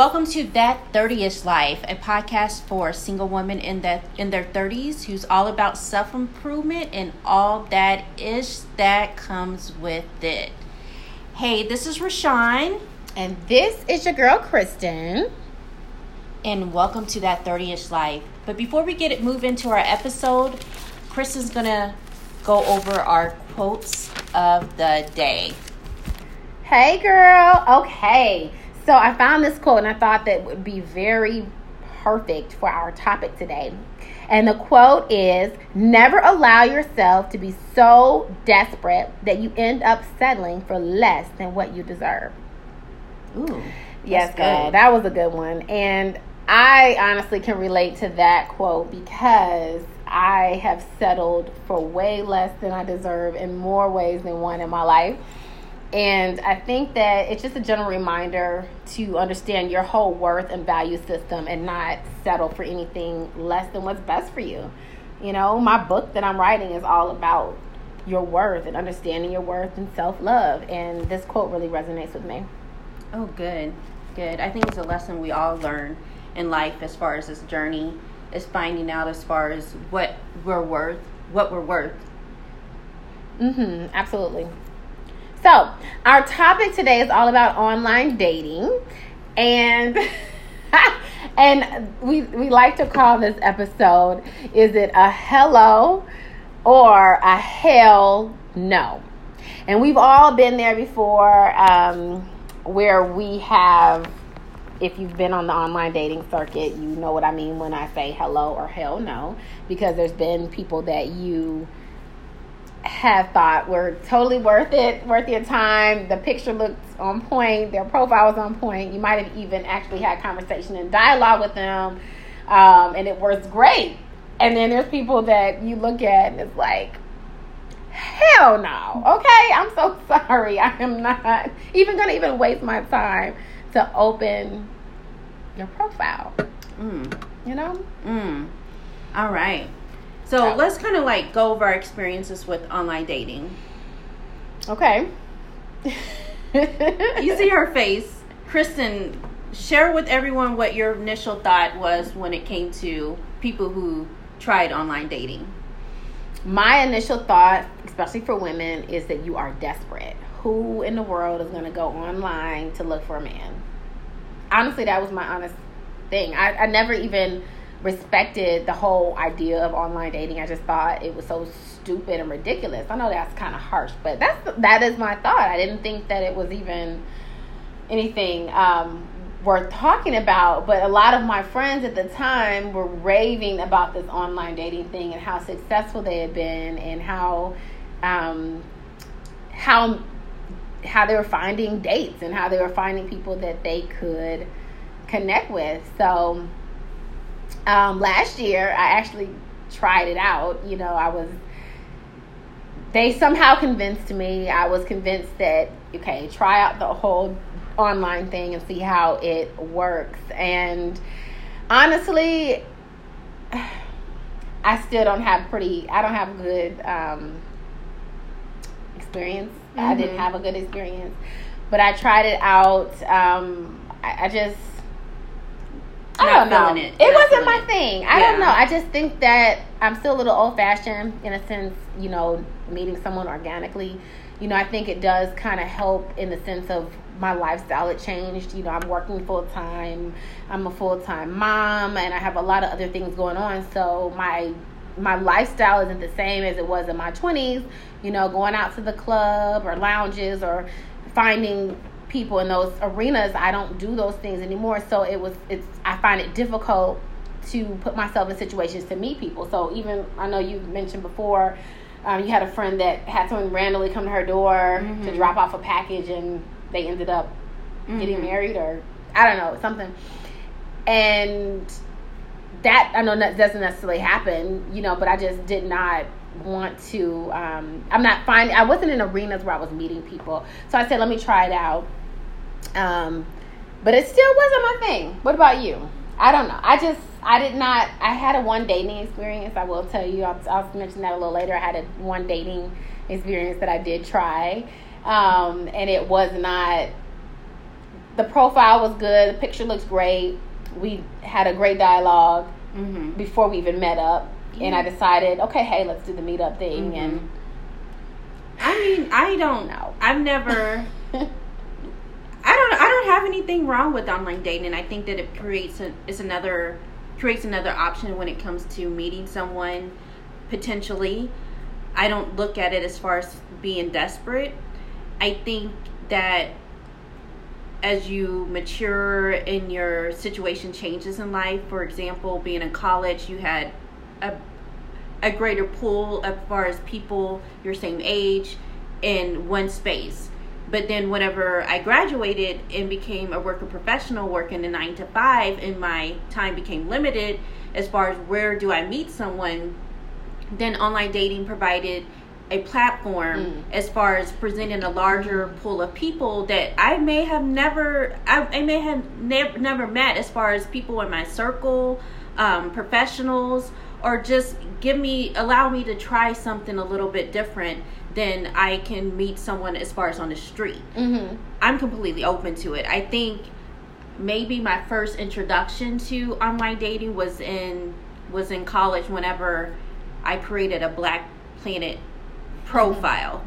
welcome to That 30ish Life, a podcast for single women in that in their 30s who's all about self-improvement and all that ish that comes with it. Hey, this is Rashawn. And this is your girl Kristen. And welcome to That 30ish Life. But before we get it move into our episode, Kristen's gonna go over our quotes of the day. Hey girl. Okay. So I found this quote and I thought that would be very perfect for our topic today. And the quote is Never allow yourself to be so desperate that you end up settling for less than what you deserve. Ooh. Yes, girl. That was a good one. And I honestly can relate to that quote because I have settled for way less than I deserve in more ways than one in my life. And I think that it's just a general reminder to understand your whole worth and value system and not settle for anything less than what's best for you. You know, my book that I'm writing is all about your worth and understanding your worth and self love. And this quote really resonates with me. Oh, good. Good. I think it's a lesson we all learn in life as far as this journey is finding out as far as what we're worth, what we're worth. Mm hmm. absolutely. So, our topic today is all about online dating and and we we like to call this episode is it a hello or a hell no. And we've all been there before um, where we have if you've been on the online dating circuit, you know what I mean when I say hello or hell no because there's been people that you have thought were totally worth it, worth your time. The picture looked on point, their profile was on point. You might have even actually had conversation and dialogue with them, um, and it was great. And then there's people that you look at and it's like, hell no. Okay, I'm so sorry. I am not even gonna even waste my time to open your profile. Mm. You know? Mm. All right. So let's kind of like go over our experiences with online dating. Okay. you see her face. Kristen, share with everyone what your initial thought was when it came to people who tried online dating. My initial thought, especially for women, is that you are desperate. Who in the world is going to go online to look for a man? Honestly, that was my honest thing. I, I never even respected the whole idea of online dating. I just thought it was so stupid and ridiculous. I know that's kind of harsh, but that's that is my thought. I didn't think that it was even anything um, worth talking about. But a lot of my friends at the time were raving about this online dating thing and how successful they had been and how um, how how they were finding dates and how they were finding people that they could connect with. So um, last year I actually tried it out. You know, I was they somehow convinced me. I was convinced that okay, try out the whole online thing and see how it works. And honestly, I still don't have pretty. I don't have good um, experience. Mm-hmm. I didn't mm-hmm. have a good experience, but I tried it out. Um, I, I just I don't know. It, it wasn't my it. thing. I yeah. don't know. I just think that I'm still a little old fashioned in a sense, you know, meeting someone organically. You know, I think it does kind of help in the sense of my lifestyle it changed. You know, I'm working full time. I'm a full time mom and I have a lot of other things going on. So my my lifestyle isn't the same as it was in my 20s, you know, going out to the club or lounges or finding people in those arenas i don't do those things anymore. So it was it's i find it difficult to put myself in situations to meet people. So even i know you mentioned before um, you had a friend that had someone randomly come to her door mm-hmm. to drop off a package and they ended up mm-hmm. getting married or i don't know something. And that i know that doesn't necessarily happen you know but i just did not want to um, i'm not finding i wasn't in arenas where i was meeting people. So i said let me try it out um, but it still wasn't my thing. What about you? I don't know. I just I did not. I had a one dating experience. I will tell you. I'll, I'll mention that a little later. I had a one dating experience that I did try, um, and it was not the profile was good. The picture looks great. We had a great dialog mm-hmm. before we even met up, yeah. and I decided, okay, hey, let's do the meetup thing. Mm-hmm. And I mean, I don't know. I've never. I don't. I don't have anything wrong with online dating. I think that it creates a, it's another creates another option when it comes to meeting someone potentially. I don't look at it as far as being desperate. I think that as you mature and your situation changes in life, for example, being in college, you had a a greater pool as far as people your same age in one space. But then, whenever I graduated and became a worker professional working a nine to five, and my time became limited as far as where do I meet someone, then online dating provided a platform mm. as far as presenting a larger pool of people that I may have never, I, I may have never never met as far as people in my circle, um, professionals, or just give me allow me to try something a little bit different than I can meet someone as far as on the street. Mm-hmm. I'm completely open to it. I think maybe my first introduction to online dating was in was in college whenever I created a Black Planet profile.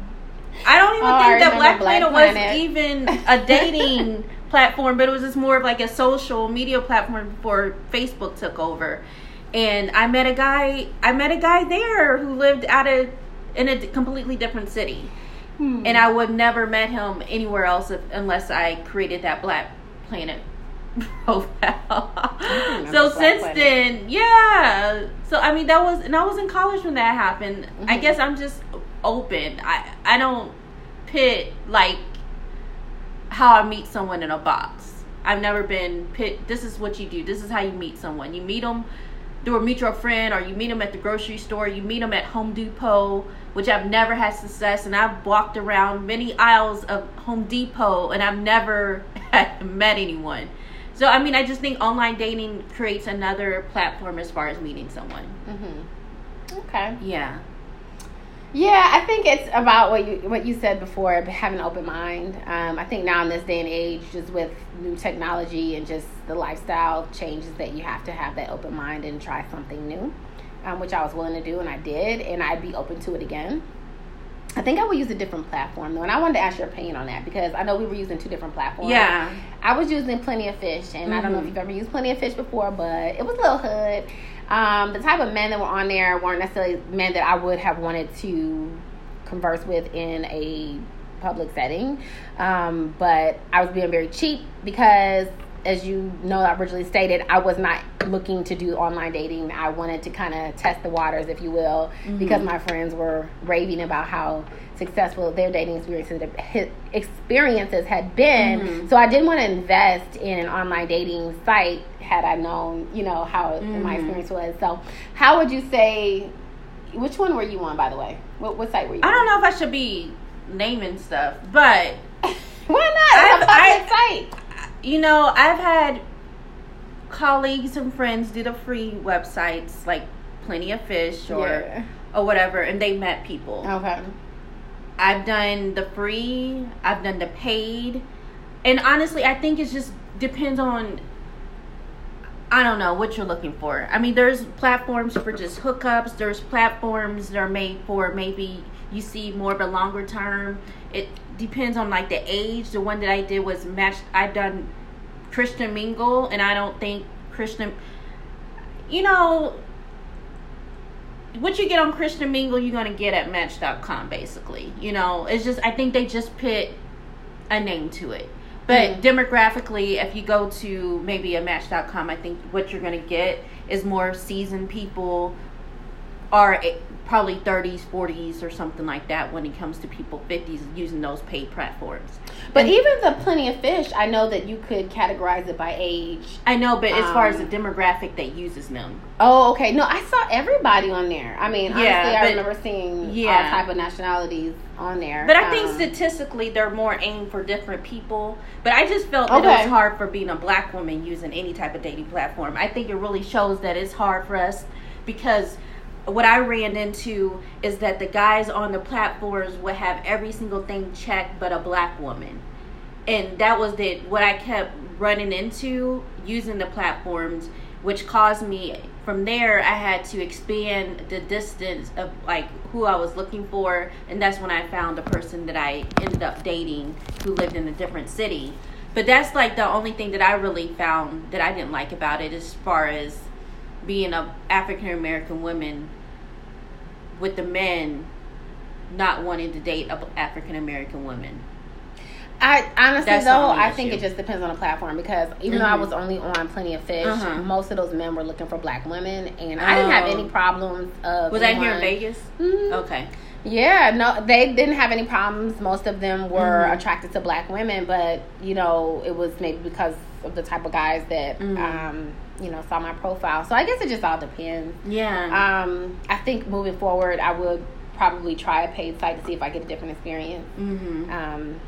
I don't even oh, think that Black, Black Planet, Planet was even a dating platform, but it was just more of like a social media platform before Facebook took over. And I met a guy. I met a guy there who lived out of in a completely different city. Hmm. And I would never met him anywhere else if, unless I created that Black Planet profile. so since Planet. then, yeah. So I mean, that was and I was in college when that happened. Mm-hmm. I guess I'm just open. I I don't pit like how I meet someone in a box. I've never been pit. This is what you do. This is how you meet someone. You meet them through a mutual friend, or you meet them at the grocery store. You meet them at Home Depot, which I've never had success. And I've walked around many aisles of Home Depot, and I've never met anyone. So I mean, I just think online dating creates another platform as far as meeting someone. Mm-hmm. Okay. Yeah. Yeah, I think it's about what you what you said before, having an open mind. Um, I think now in this day and age, just with new technology and just the lifestyle changes, that you have to have that open mind and try something new, um, which I was willing to do, and I did, and I'd be open to it again. I think I would use a different platform though, and I wanted to ask your opinion on that because I know we were using two different platforms. Yeah, I was using Plenty of Fish, and mm-hmm. I don't know if mm-hmm. you've ever used Plenty of Fish before, but it was a little hood. Um, the type of men that were on there weren't necessarily men that I would have wanted to converse with in a public setting. Um, but I was being very cheap because, as you know, I originally stated, I was not looking to do online dating. I wanted to kind of test the waters, if you will, mm-hmm. because my friends were raving about how successful their dating experiences experiences had been. Mm-hmm. So I didn't want to invest in an online dating site had I known, you know, how mm-hmm. my experience was. So, how would you say? Which one were you on, by the way? What, what site were you? I on? don't know if I should be naming stuff, but why not? A site. You know, I've had colleagues and friends do the free websites like Plenty of Fish or yeah. or whatever, and they met people. Okay. I've done the free. I've done the paid, and honestly, I think it just depends on I don't know what you're looking for. I mean, there's platforms for just hookups. There's platforms that are made for maybe you see more of a longer term. It depends on like the age. The one that I did was match. I've done Christian Mingle, and I don't think Christian. You know, what you get on Christian Mingle, you're gonna get at Match.com. Basically, you know, it's just I think they just put a name to it. But mm demographically, if you go to maybe a Match.com, I think what you're going to get is more seasoned people, are probably 30s, 40s, or something like that when it comes to people 50s using those paid platforms. But and even the Plenty of Fish, I know that you could categorize it by age. I know, but as far as the um, demographic that uses them. Oh, okay. No, I saw everybody on there. I mean, honestly, yeah, I remember seeing yeah. all type of nationalities on there. But I think um, statistically, they're more aimed for different people. But I just felt that it was hard for being a black woman using any type of dating platform. I think it really shows that it's hard for us because what I ran into is that the guys on the platforms would have every single thing checked but a black woman. and that was the what I kept running into using the platforms, which caused me from there I had to expand the distance of like who I was looking for, and that's when I found the person that I ended up dating who lived in a different city. But that's like the only thing that I really found that I didn't like about it as far as being a African American woman with the men not wanting to date a African American woman. I honestly That's though, I think it just depends on the platform because even mm-hmm. though I mm-hmm. was only on Plenty of Fish, uh-huh. most of those men were looking for black women, and I didn't have any oh. problems. Of was that here in Vegas? Mm-hmm. Okay. Yeah, no, they didn't have any problems. Most of them were mm-hmm. attracted to black women, but you know, it was maybe because of the type of guys that mm-hmm. um, you know saw my profile. So I guess it just all depends. Yeah. Um, I think moving forward, I would probably try a paid site to see if I get a different experience. Mm-hmm. Um,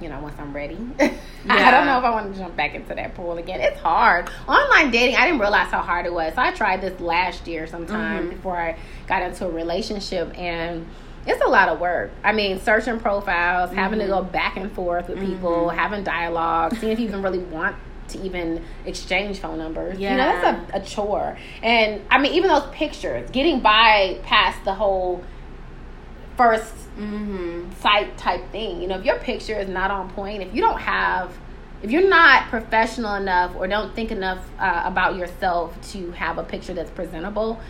you know, once I'm ready. Yeah. I don't know if I want to jump back into that pool again. It's hard. Online dating, I didn't realize how hard it was. So I tried this last year sometime mm-hmm. before I got into a relationship and it's a lot of work. I mean, searching profiles, mm-hmm. having to go mm-hmm. back and forth with mm-hmm. people, having dialogue, seeing if you even really want to even exchange phone numbers. Yeah. You know, that's a, a chore. And I mean, even those pictures, getting by past the whole first mm-hmm. site type thing. You know, if your picture is not on point, if you don't have, if you're not professional enough or don't think enough uh, about yourself to have a picture that's presentable,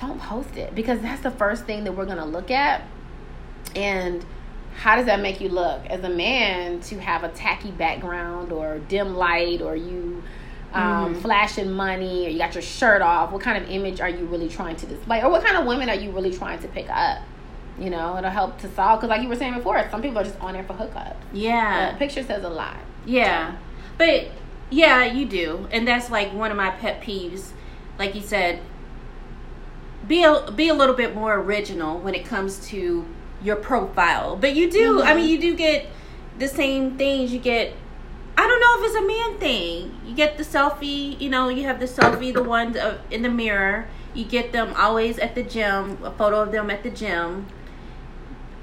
don't post it because that's the first thing that we're going to look at. And how does that make you look as a man to have a tacky background or dim light or you um, mm-hmm. flashing money or you got your shirt off? What kind of image are you really trying to display? Or what kind of women are you really trying to pick up? You know, it'll help to solve because, like you were saying before, some people are just on there for hookups. Yeah, picture says a lot. Yeah, but yeah, you do, and that's like one of my pet peeves. Like you said, be a be a little bit more original when it comes to your profile. But you do, mm-hmm. I mean, you do get the same things. You get I don't know if it's a man thing. You get the selfie, you know, you have the selfie, the one in the mirror. You get them always at the gym, a photo of them at the gym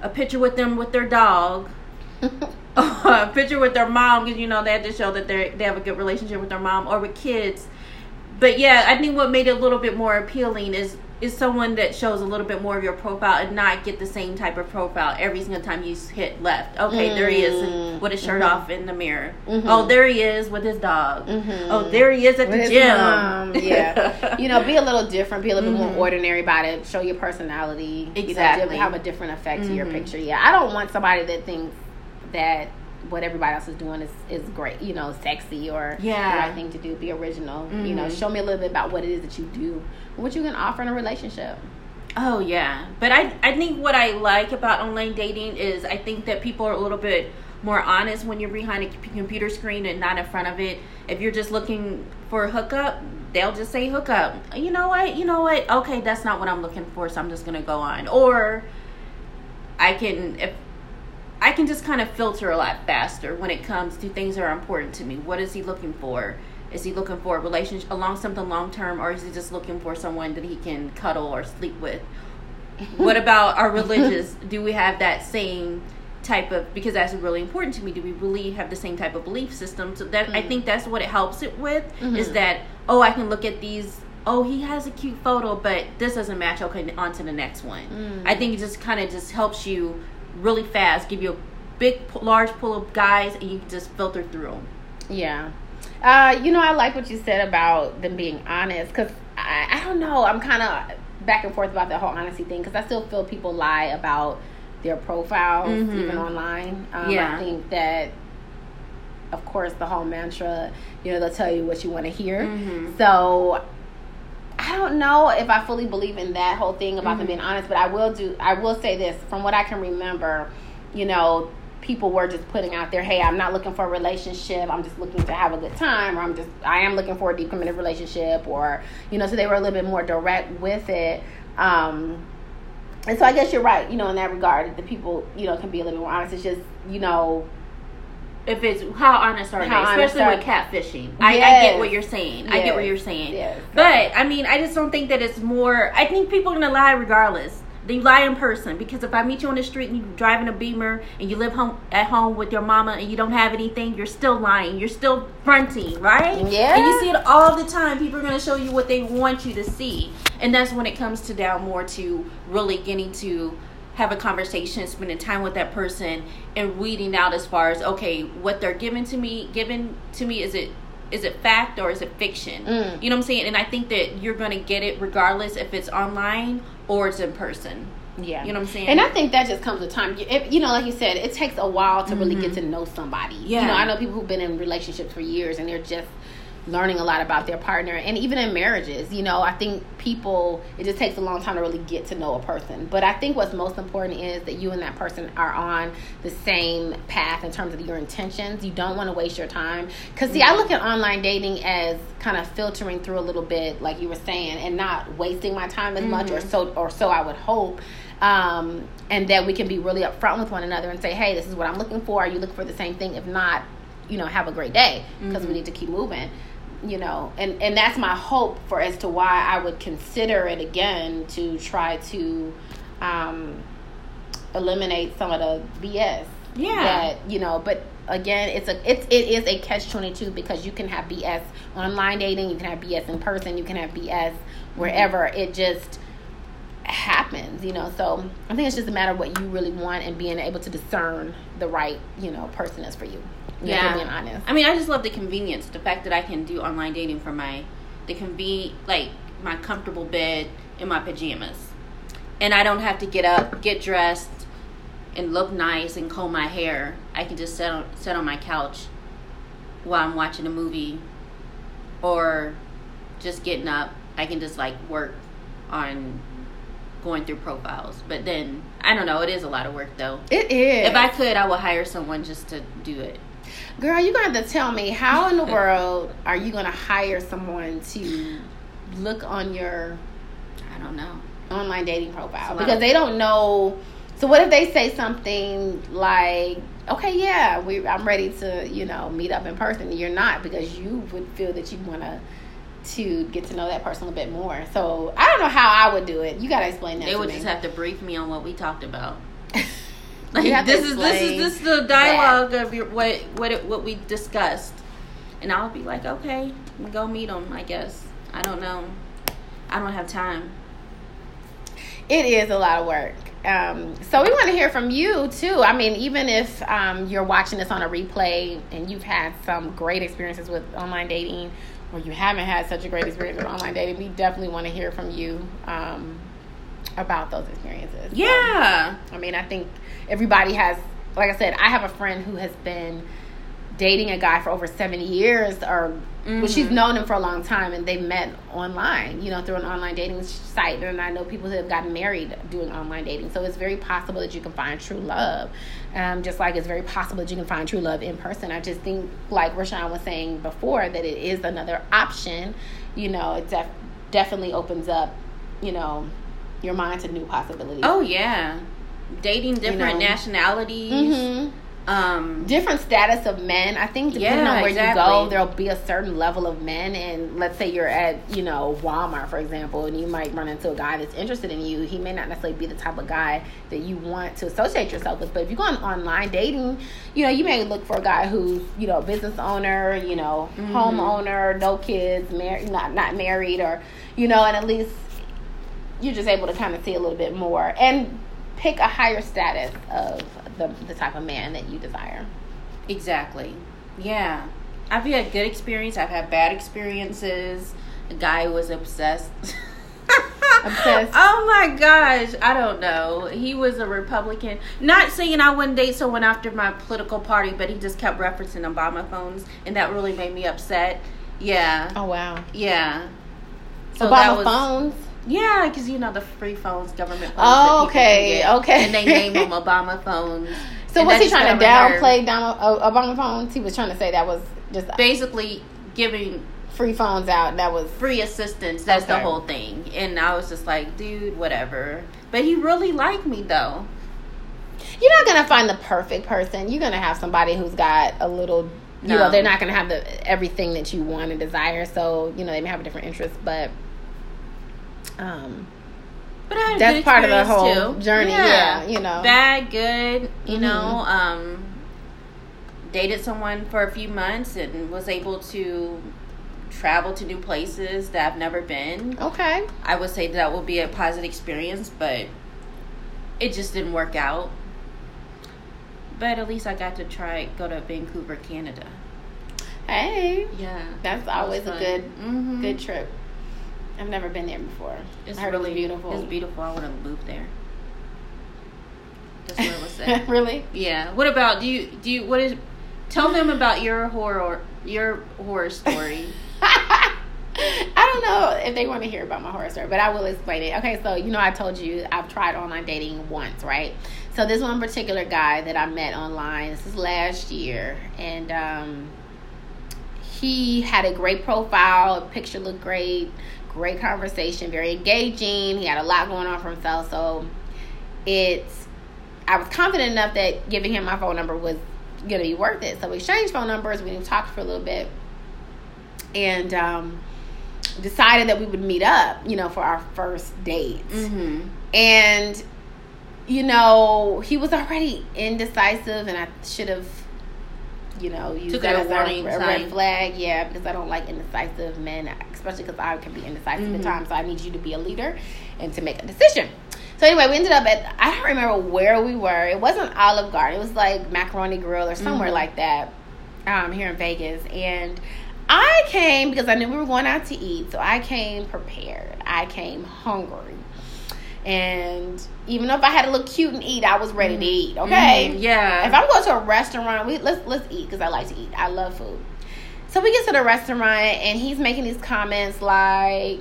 a picture with them with their dog, a picture with their mom because you know they have to show that they they have a good relationship with their mom or with kids. But yeah, I think what made it a little bit more appealing is is someone that shows a little bit more of your profile and not get the same type of profile every single time you hit left. Okay, mm-hmm. there he is mm-hmm. with his shirt mm-hmm. off in the mirror. Mm-hmm. Oh, there he is with his dog. Mm-hmm. Oh, there he is at with the gym. Mom. Yeah, you know, be a little different, be a little bit more mm-hmm. ordinary about it. Show your personality. Exactly, you know, have a different effect to your picture. Yeah, I don't want somebody that thinks that what everybody else is doing is, is great, you know, sexy or yeah. the right thing to do. Be original. Mm-hmm. You know, show me a little bit about what it is that you do, what you can offer in a relationship. Oh yeah, but I I think what I like about online dating is I think that people are a little bit more honest when you're behind a computer screen and not in front of it. If you're just looking for a hookup, they'll just say hookup. You know what? You know what? Okay, that's not what I'm looking for, so I'm just gonna go on. Or I can if I can just kind of filter a lot faster when it comes to things that are important to me. What is he looking for? Is he looking for a relationship along something long term, or is he just looking for someone that he can cuddle or sleep with? what about our religious? Do we have that same type of because that's really important to me? Do we really have the same type of belief system? So that mm-hmm. I think that's what it helps it with mm-hmm. is that oh I can look at these oh he has a cute photo but this doesn't match okay on to the next one. Mm-hmm. I think it just kind of just helps you really fast, give you a big, large pool of guys, and you can just filter through them. Yeah. Uh, you know, I like what you said about them being honest because I, I don't know. I'm kind of back and forth about the whole honesty thing because I still feel people lie about their profiles, mm-hmm. even online. Um, yeah. I think that, of course, the whole mantra, you know, they'll tell you what you want to hear. Mm-hmm. So I don't know if I fully believe in that whole thing about mm-hmm. them being honest, but I will do. I will say this from what I can remember. You know, people were just putting out there, "Hey, I'm not looking for a relationship. I'm just looking to have a good time, or I'm just I am looking for a deep committed relationship, or you know." So they were a little bit more direct with it. Um, and so I guess you're right. You know, in that regard, the people you know can be a little bit more honest. It's just you know if it's how honest are how they, especially with catfishing. Yes. I, I, get what you're saying. Yes. I get what you're saying. Yes. But I mean, I just don't think that it's more. I think people are gonna lie regardless. They lie in person. Because if I meet you on the street and you're driving a Beamer and you live home at home with your mama and you don't have anything, you're still lying. You're still fronting, right? Yeah. And you see it all the time. People are going to show you what they want you to see, and that's when it comes to down more to really getting to have a conversation, spending time with that person, and weeding out as far as okay, what they're giving to me, given to me, is it is it fact or is it fiction? Mm. You know what I'm saying? And I think that you're going to get it regardless if it's online or it's in person. Yeah. You know what I'm saying? And I think that just comes with time. It, you know, like you said, it takes a while to mm-hmm. really get mm-hmm. to know somebody. Yeah. You know, I know people who've been in relationships for years and they're just learning a lot about their partner and even in marriages you know i think people it just takes a long time to really get to know a person but i think what's most important is that you and that person are on the same path in terms of your intentions you don't want to waste your time because see i look at online dating as kind of filtering through a little bit like you were saying and not wasting my time as mm-hmm. much or mm-hmm. so or so i would hope um, and that we can be really upfront with one another and say hey this is what i'm looking for are you looking for the same thing if not you know have a great day because mm-hmm. we need to keep moving you know and and that's my hope for as to why i would consider it again to try to um eliminate some of the bs yeah that you know but again it's a it's it is a catch 22 because you can have bs online dating you can have bs in person you can have bs wherever mm-hmm. it just happens you know so i think it's just a matter of what you really want and being able to discern the right you know person is for you yeah, being honest. I mean, I just love the convenience, the fact that I can do online dating from my the conven like my comfortable bed in my pajamas, and I don't have to get up, get dressed, and look nice and comb my hair. I can just sit on sit on my couch while I'm watching a movie, or just getting up. I can just like work on going through profiles. But then I don't know. It is a lot of work though. It is. If I could, I would hire someone just to do it. Girl, you're to have to tell me how in the world are you going to hire someone to look on your, I don't know, online dating profile because they don't know. So what if they say something like, "Okay, yeah, we I'm ready to you know meet up in person." You're not because you would feel that you want to to get to know that person a bit more. So I don't know how I would do it. You got to explain that. They would me. just have to brief me on what we talked about. Like this is this is this is the dialogue that. of your, what what it, what we discussed, and I'll be like, okay, go meet them. I guess I don't know. I don't have time. It is a lot of work. Um, so we want to hear from you too. I mean, even if um, you're watching this on a replay and you've had some great experiences with online dating, or you haven't had such a great experience with online dating, we definitely want to hear from you um, about those experiences. Yeah. So, I mean, I think everybody has like I said, I have a friend who has been dating a guy for over seven years or mm-hmm. well, she's known him for a long time and they met online, you know, through an online dating site. And I know people who have gotten married doing online dating. So it's very possible that you can find true love. Um, just like it's very possible that you can find true love in person. I just think, like Rashawn was saying before, that it is another option. You know, it def- definitely opens up, you know, your mind to new possibilities. Oh, yeah dating different you know? nationalities. Mm-hmm. Um, different status of men. I think depending yeah, on where exactly. you go, there'll be a certain level of men. And let's say you're at, you know, Walmart, for example, and you might run into a guy that's interested in you. He may not necessarily be the type of guy that you want to associate yourself with. But if you go on online dating, you know, you may look for a guy who's, you know, business owner, you know, mm-hmm. homeowner, no kids, married, not not married, or you know, and at least you're just able to kind of see a little bit more. And pick a higher status of the, the type of man that you desire. Exactly. Yeah. I've had good experience. I've had bad experiences. A guy was obsessed. obsessed. Oh my gosh. I don't know. He was a Republican. Not saying I wouldn't date someone after my political party, but he just kept referencing Obama phones, and that really made me upset. Yeah. Oh wow. Yeah. Oh, so Obama was, phones. Yeah, because you know the free phones, government phones. Oh, okay, okay. And they name them Obama phones. So was he trying to downplay Donald, uh, Obama phones? He was trying to say that was just basically giving free phones out. That was free assistance. That's okay. the whole thing. And I was just like, dude, whatever. But he really liked me though. You're not gonna find the perfect person. You're gonna have somebody who's got a little. You no. know, they're not gonna have the everything that you want and desire. So you know, they may have a different interest, but um, But that's part of the whole too. journey. Yeah. yeah. you know, bad, good. You mm-hmm. know, um, dated someone for a few months and was able to travel to new places that I've never been. Okay. I would say that will be a positive experience, but it just didn't work out. But at least I got to try go to Vancouver, Canada. Hey. Yeah. That's always a good mm-hmm. good trip. I've never been there before. It's really beautiful. It's beautiful. I would have moved there. That's what it was said. really? Yeah. What about do you do you what is tell them about your horror your horror story. I don't know if they want to hear about my horror story, but I will explain it. Okay, so you know I told you I've tried online dating once, right? So this one particular guy that I met online, this is last year, and um, he had a great profile, picture looked great, great conversation, very engaging. He had a lot going on for himself, so it's I was confident enough that giving him my phone number was gonna be worth it. So we exchanged phone numbers. We talked for a little bit, and um, decided that we would meet up, you know, for our first date. Mm-hmm. And, you know, he was already indecisive, and I should have, you know, used Took that as a, a red flag. Yeah, because I don't like indecisive men, especially because I can be indecisive mm-hmm. at times. So I need you to be a leader and to make a decision. So anyway, we ended up at I don't remember where we were. It wasn't Olive Garden. It was like Macaroni Grill or somewhere mm-hmm. like that. Um, here in Vegas, and I came because I knew we were going out to eat, so I came prepared. I came hungry. And even if I had to look cute and eat, I was ready to eat. Okay. Mm-hmm. Yeah. If I'm going to a restaurant, we let's let's eat because I like to eat. I love food. So we get to the restaurant and he's making these comments like,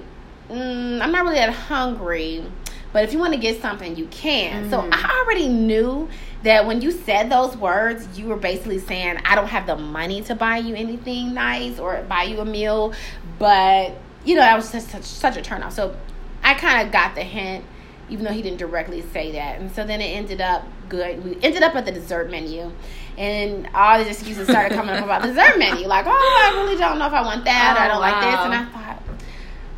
mm, "I'm not really that hungry, but if you want to get something, you can." Mm-hmm. So I already knew that when you said those words, you were basically saying, I don't have the money to buy you anything nice or buy you a meal. But, you know, that was just such, such a turnoff. So I kind of got the hint, even though he didn't directly say that. And so then it ended up good. We ended up at the dessert menu. And all the excuses started coming up about the dessert menu. Like, oh, I really don't know if I want that oh, or I don't wow. like this. And I thought,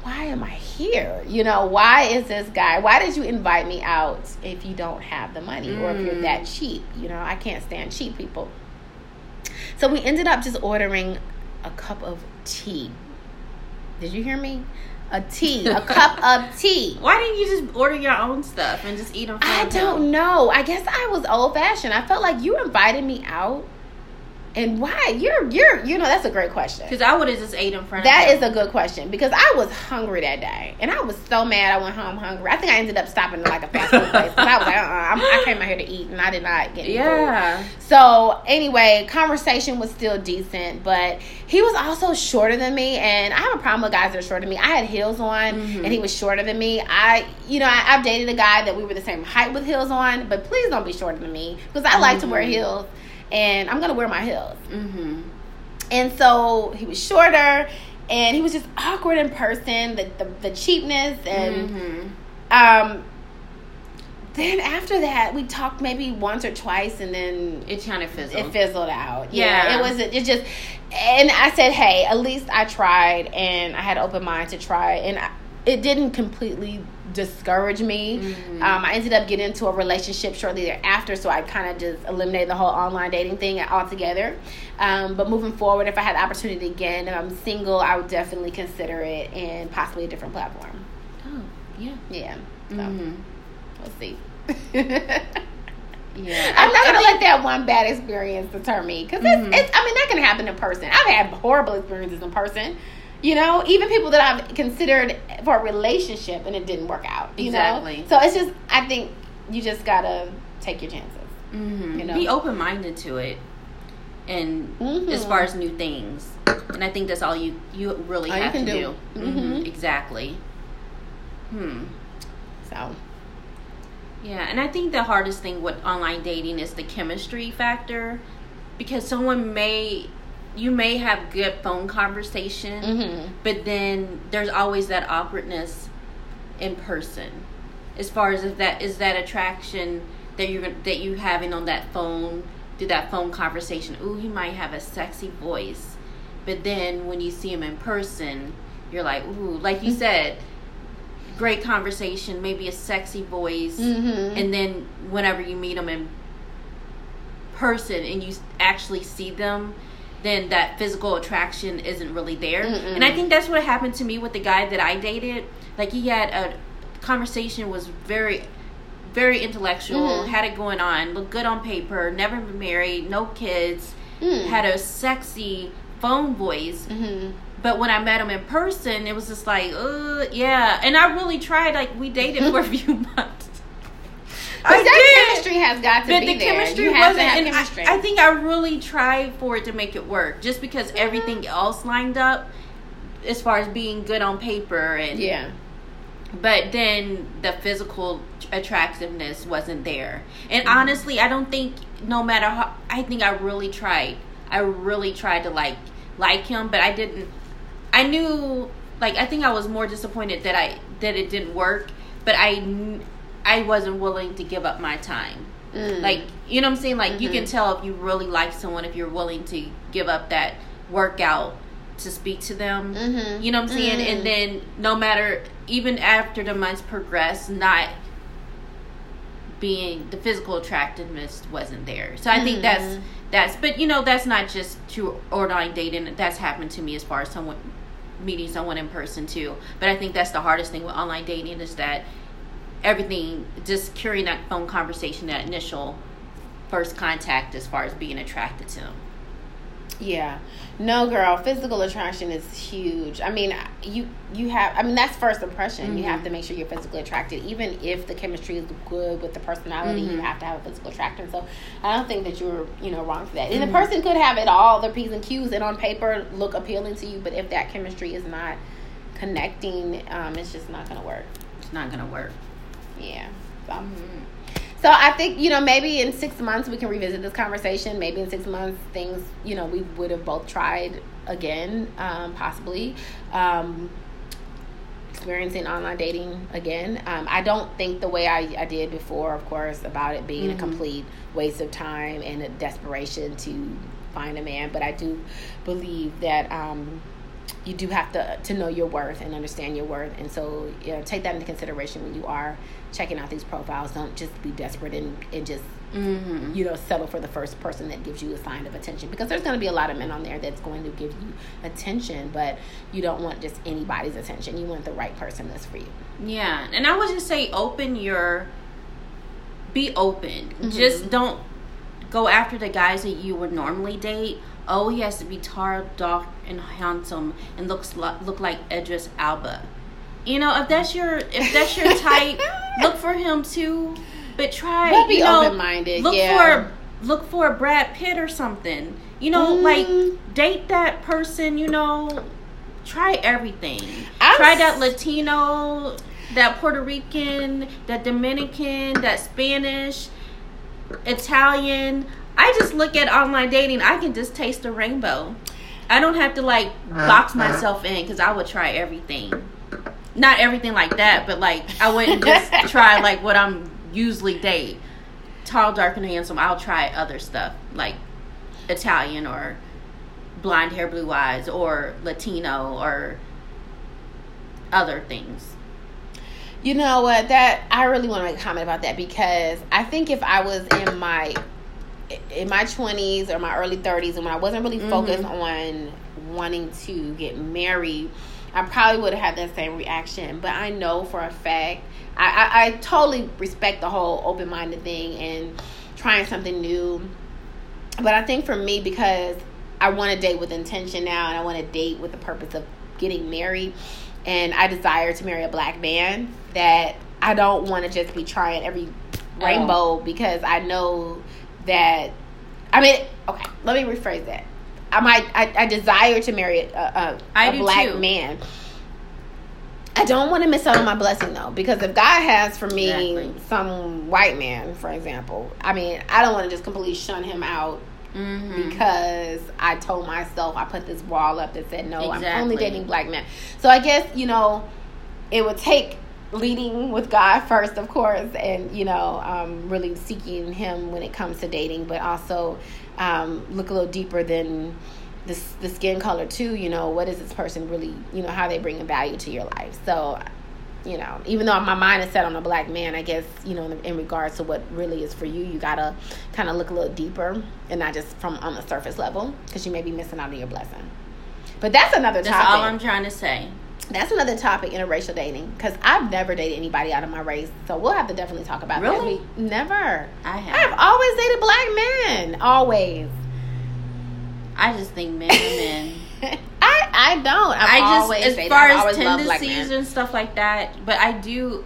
why am I here? You know, why is this guy? Why did you invite me out if you don't have the money mm. or if you're that mm. cheap? You know, I can't stand cheap people. So we ended up just ordering a cup of tea. Did you hear me? A tea, a cup of tea. Why didn't you just order your own stuff and just eat them? I don't know. I guess I was old fashioned. I felt like you invited me out and why? You're you're you know that's a great question. Because I would have just ate in front. That of That is a good question because I was hungry that day, and I was so mad. I went home hungry. I think I ended up stopping at like a fast food place because I was like, uh-uh, i came out here to eat, and I did not get yeah. Food. So anyway, conversation was still decent, but he was also shorter than me, and I have a problem with guys that are shorter than me. I had heels on, mm-hmm. and he was shorter than me. I you know I, have dated a guy that we were the same height with heels on, but please don't be shorter than me because I mm-hmm. like to wear mm-hmm. heels and I'm gonna wear my heels. Mm-hmm. And so he was shorter, and he was just awkward in person. The the, the cheapness and mm-hmm. um. Then after that, we talked maybe once or twice, and then it kind of fizzled. It fizzled out. Yeah, yeah. it was. It just, and I said, "Hey, at least I tried, and I had an open mind to try, and I, it didn't completely discourage me. Mm-hmm. Um, I ended up getting into a relationship shortly thereafter, so I kind of just eliminated the whole online dating thing altogether. Um, but moving forward, if I had the opportunity again, if I'm single, I would definitely consider it and possibly a different platform. Oh, yeah. Yeah. So, mm-hmm. we'll see. Yeah, I'm not gonna let that one bad experience deter me because mm-hmm. it's, it's. I mean, that can happen in person. I've had horrible experiences in person. You know, even people that I've considered for a relationship and it didn't work out. You exactly. know, so it's just I think you just gotta take your chances. Mm-hmm. You know, be open minded to it, and mm-hmm. as far as new things, and I think that's all you you really all have you to do. do. Mm-hmm. mm-hmm. Exactly. Hmm. So. Yeah, and I think the hardest thing with online dating is the chemistry factor, because someone may you may have good phone conversation, mm-hmm. but then there's always that awkwardness in person. As far as if that is that attraction that you're that you having on that phone through that phone conversation. Ooh, he might have a sexy voice, but then when you see him in person, you're like, ooh, like you mm-hmm. said, great conversation, maybe a sexy voice, mm-hmm. and then whenever you meet them in person and you actually see them, then that physical attraction isn't really there. Mm-mm. And I think that's what happened to me with the guy that I dated. Like he had a conversation was very very intellectual, mm-hmm. had it going on, looked good on paper, never been married, no kids, mm. had a sexy phone voice. Mm-hmm. But when I met him in person, it was just like, uh, yeah. And I really tried. Like we dated for a few months. I that did. chemistry has got to but be the there. chemistry wasn't. and chemistry. I, I, think I really tried for it to make it work, just because mm-hmm. everything else lined up, as far as being good on paper and yeah. But then the physical attractiveness wasn't there, and mm-hmm. honestly, I don't think no matter how. I think I really tried. I really tried to like like him, but I didn't. I knew like I think I was more disappointed that I that it didn't work, but I I wasn't willing to give up my time. Mm. Like, you know what I'm saying? Like, mm-hmm. you can mm-hmm. tell if you really like someone if you're willing to give up that workout to speak to them. Mm-hmm. You know what I'm saying? Mm-hmm. And then, no matter, even after the months progress, not being the physical attractiveness wasn't there. So I think that's mm-hmm. that's. But you know, that's not just to online dating. That's happened to me as far as someone meeting someone in person too. But I think that's the hardest thing with online dating is that everything, just carrying that phone conversation, that initial first contact as far as being attracted to them. Yeah. No, girl, physical attraction is huge. I mean, you you have I mean that's first impression. Mm-hmm. You have mm-hmm. to make sure you're physically attracted. Even if the chemistry is good with the personality, mm-hmm. you have to have a physical attraction. So, I don't think that you're, you know, wrong for that. And mm-hmm. the person could have it all, the P's and Q's and on paper look appealing to you, but if that chemistry is not connecting, um, it's just not going to work. It's not going to work. Yeah. So, mm-hmm. so I think you know maybe in six months we can revisit this conversation. Maybe in six months things you know we would have both tried again, um, possibly. Um, experiencing online dating again. Um, I don't think the way I, I did before, of course, about it being mm-hmm. a complete waste of time and a desperation to find a man. But I do believe that um, you do have to to know your worth and understand your worth and so you know, take that into consideration when you are checking out these profiles don't just be desperate and, and just mm-hmm. you know settle for the first person that gives you a sign of attention because there's going to be a lot of men on there that's going to give you attention but you don't want just anybody's attention you want the right person that's for you yeah and i would just say open your be open mm-hmm. just don't go after the guys that you would normally date oh, he has to be tall, dark, and handsome, and looks lo- look like Idris Elba. You know, if that's your if that's your type, look for him too. But try, but be you know, open minded. Look yeah. for look for a Brad Pitt or something. You know, mm. like date that person. You know, try everything. I'm try that Latino, that Puerto Rican, that Dominican, that Spanish, Italian. I just look at online dating. I can just taste the rainbow. I don't have to like box myself in because I would try everything. Not everything like that, but like I wouldn't just try like what I'm usually date. Tall, dark, and handsome. I'll try other stuff like Italian or blonde hair, blue eyes, or Latino or other things. You know what? That I really want to make a comment about that because I think if I was in my in my 20s or my early 30s and when I wasn't really focused mm-hmm. on wanting to get married, I probably would have had that same reaction. But I know for a fact, I, I, I totally respect the whole open minded thing and trying something new. But I think for me, because I want to date with intention now and I want to date with the purpose of getting married, and I desire to marry a black man, that I don't want to just be trying every oh. rainbow oh. because I know that I mean, okay, let me rephrase that. I might I, I desire to marry a, a, a black too. man. I don't want to miss out on my blessing though, because if God has for me exactly. some white man, for example, I mean, I don't want to just completely shun him out mm-hmm. because I told myself I put this wall up that said no, exactly. I'm only dating black men. So I guess you know, it would take leading with God first, of course, and you know, um, really seeking Him when it comes to dating, but also um, look a little deeper than the the skin color too. You know, what is this person really? You know, how they bring a value to your life. So, you know, even though my mind is set on a black man, I guess, you know, in, in regards to what really is for you, you gotta kind of look a little deeper and not just from on the surface level because you may be missing out on your blessing. But that's another that's topic. That's all I'm trying to say. That's another topic interracial dating because I've never dated anybody out of my race, so we'll have to definitely talk about really? that. Really, never. I have. I've always dated black men, always. I just think men are men. I I don't. I've I just as far as tendencies and stuff like that, but I do,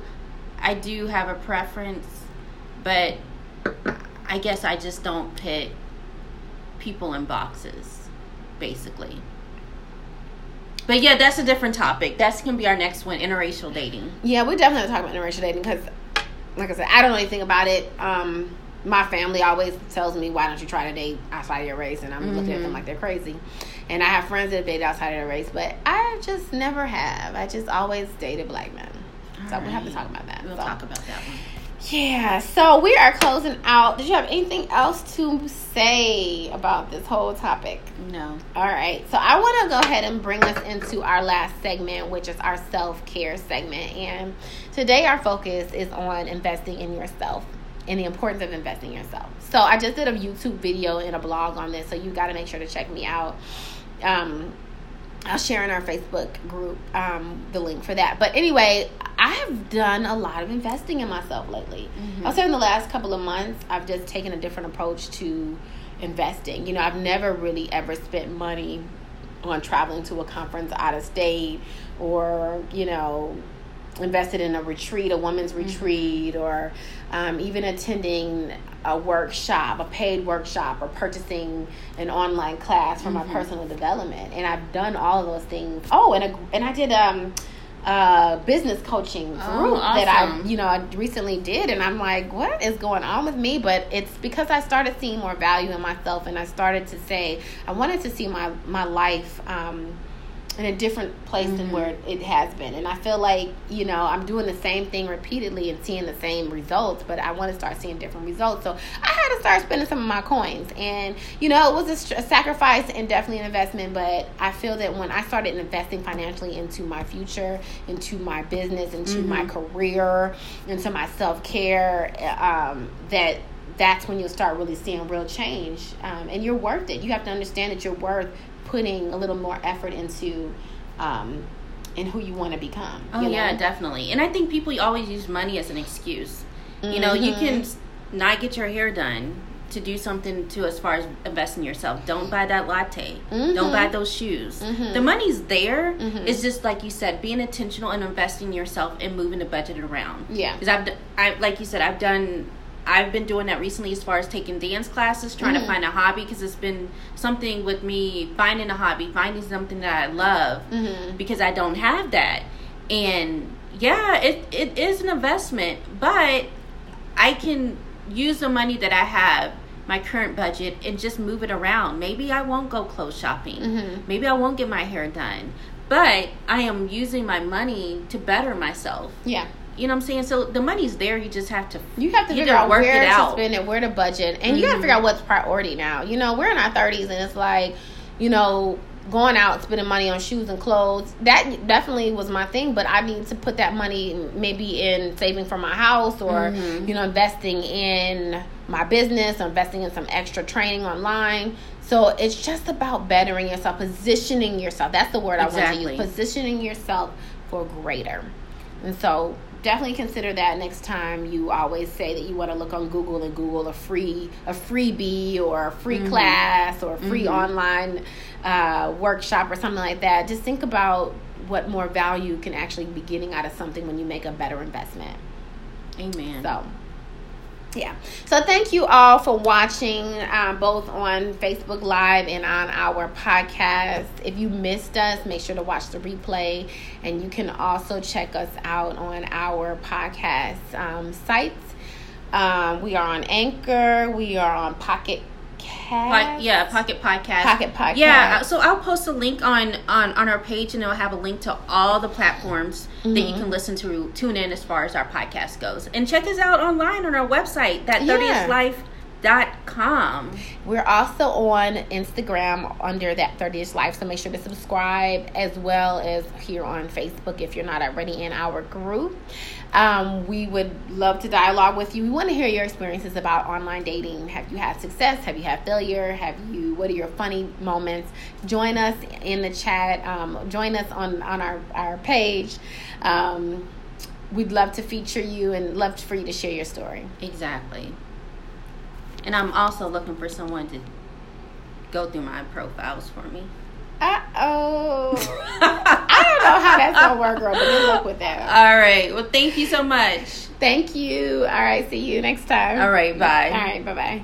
I do have a preference, but I guess I just don't put people in boxes, basically. But yeah, that's a different topic. That's gonna be our next one: interracial dating. Yeah, we definitely talk about interracial dating because, like I said, I don't know anything about it. Um, my family always tells me, "Why don't you try to date outside of your race?" And I'm mm-hmm. looking at them mm-hmm. like they're crazy. And I have friends that date outside of their race, but I just never have. I just always dated black men. All so right. we have to talk about that. We'll so. talk about that one. Yeah, so we are closing out. Did you have anything else to say about this whole topic? No. All right, so I want to go ahead and bring us into our last segment, which is our self care segment. And today, our focus is on investing in yourself and the importance of investing in yourself. So I just did a YouTube video and a blog on this, so you got to make sure to check me out. Um, I'll share in our Facebook group um, the link for that. But anyway, I have done a lot of investing in myself lately. Mm-hmm. I'll say in the last couple of months, I've just taken a different approach to investing. You know, I've never really ever spent money on traveling to a conference out of state or, you know, invested in a retreat, a women's mm-hmm. retreat, or um, even attending a workshop, a paid workshop, or purchasing an online class for mm-hmm. my personal development. And I've done all of those things. Oh, and a, and I did um, a business coaching oh, group oh, awesome. that I you know I recently did, and I'm like, what is going on with me? But it's because I started seeing more value in myself, and I started to say I wanted to see my my life. Um, in a different place mm-hmm. than where it has been. And I feel like, you know, I'm doing the same thing repeatedly and seeing the same results, but I want to start seeing different results. So I had to start spending some of my coins. And, you know, it was a, a sacrifice and definitely an investment, but I feel that when I started investing financially into my future, into my business, into mm-hmm. my career, into my self care, um, that that's when you'll start really seeing real change. Um, and you're worth it. You have to understand that you're worth putting a little more effort into um, in who you want to become. Oh you know? yeah, definitely. And I think people always use money as an excuse. Mm-hmm. You know, you can mm-hmm. not get your hair done to do something to as far as investing yourself. Don't buy that latte. Mm-hmm. Don't buy those shoes. Mm-hmm. The money's there. Mm-hmm. It's just like you said, being intentional and investing yourself and moving the budget around. Yeah. Because I've, I like you said, I've done I've been doing that recently as far as taking dance classes, trying mm. to find a hobby because it's been something with me finding a hobby, finding something that I love mm-hmm. because I don't have that. And yeah, it, it is an investment, but I can use the money that I have, my current budget, and just move it around. Maybe I won't go clothes shopping. Mm-hmm. Maybe I won't get my hair done. But I am using my money to better myself. Yeah. You know what I'm saying? So the money's there. You just have to. You have to figure out where to out. spend it, where to budget, and mm-hmm. you got to figure out what's priority now. You know, we're in our 30s, and it's like, you know, going out spending money on shoes and clothes that definitely was my thing but i need to put that money maybe in saving for my house or mm-hmm. you know investing in my business or investing in some extra training online so it's just about bettering yourself positioning yourself that's the word exactly. i want to use positioning yourself for greater and so definitely consider that next time you always say that you want to look on Google and Google a free a freebie or a free mm-hmm. class or a free mm-hmm. online uh, workshop or something like that. Just think about what more value can actually be getting out of something when you make a better investment. Amen. So yeah. So thank you all for watching, um, both on Facebook Live and on our podcast. If you missed us, make sure to watch the replay, and you can also check us out on our podcast um, sites. Um, we are on Anchor. We are on Pocket Yeah, Pocket Podcast. Pocket Podcast. Yeah, uh, so I'll post a link on on on our page, and it'll have a link to all the platforms mm-hmm. that you mm-hmm. can listen to, tune in as far as our podcast goes, and check us out online on our website, that 30th yeah. Life dot com. We're also on Instagram under that 30ish life, so make sure to subscribe as well as here on Facebook if you're not already in our group. Um, we would love to dialogue with you. We want to hear your experiences about online dating. Have you had success? Have you had failure? Have you? What are your funny moments? Join us in the chat. Um, join us on on our our page. Um, we'd love to feature you and love for you to share your story. Exactly. And I'm also looking for someone to go through my profiles for me. Uh oh. I don't know how that's gonna work, girl, but good luck with that. All right. Well, thank you so much. Thank you. All right. See you next time. All right. Bye. All right. Bye bye.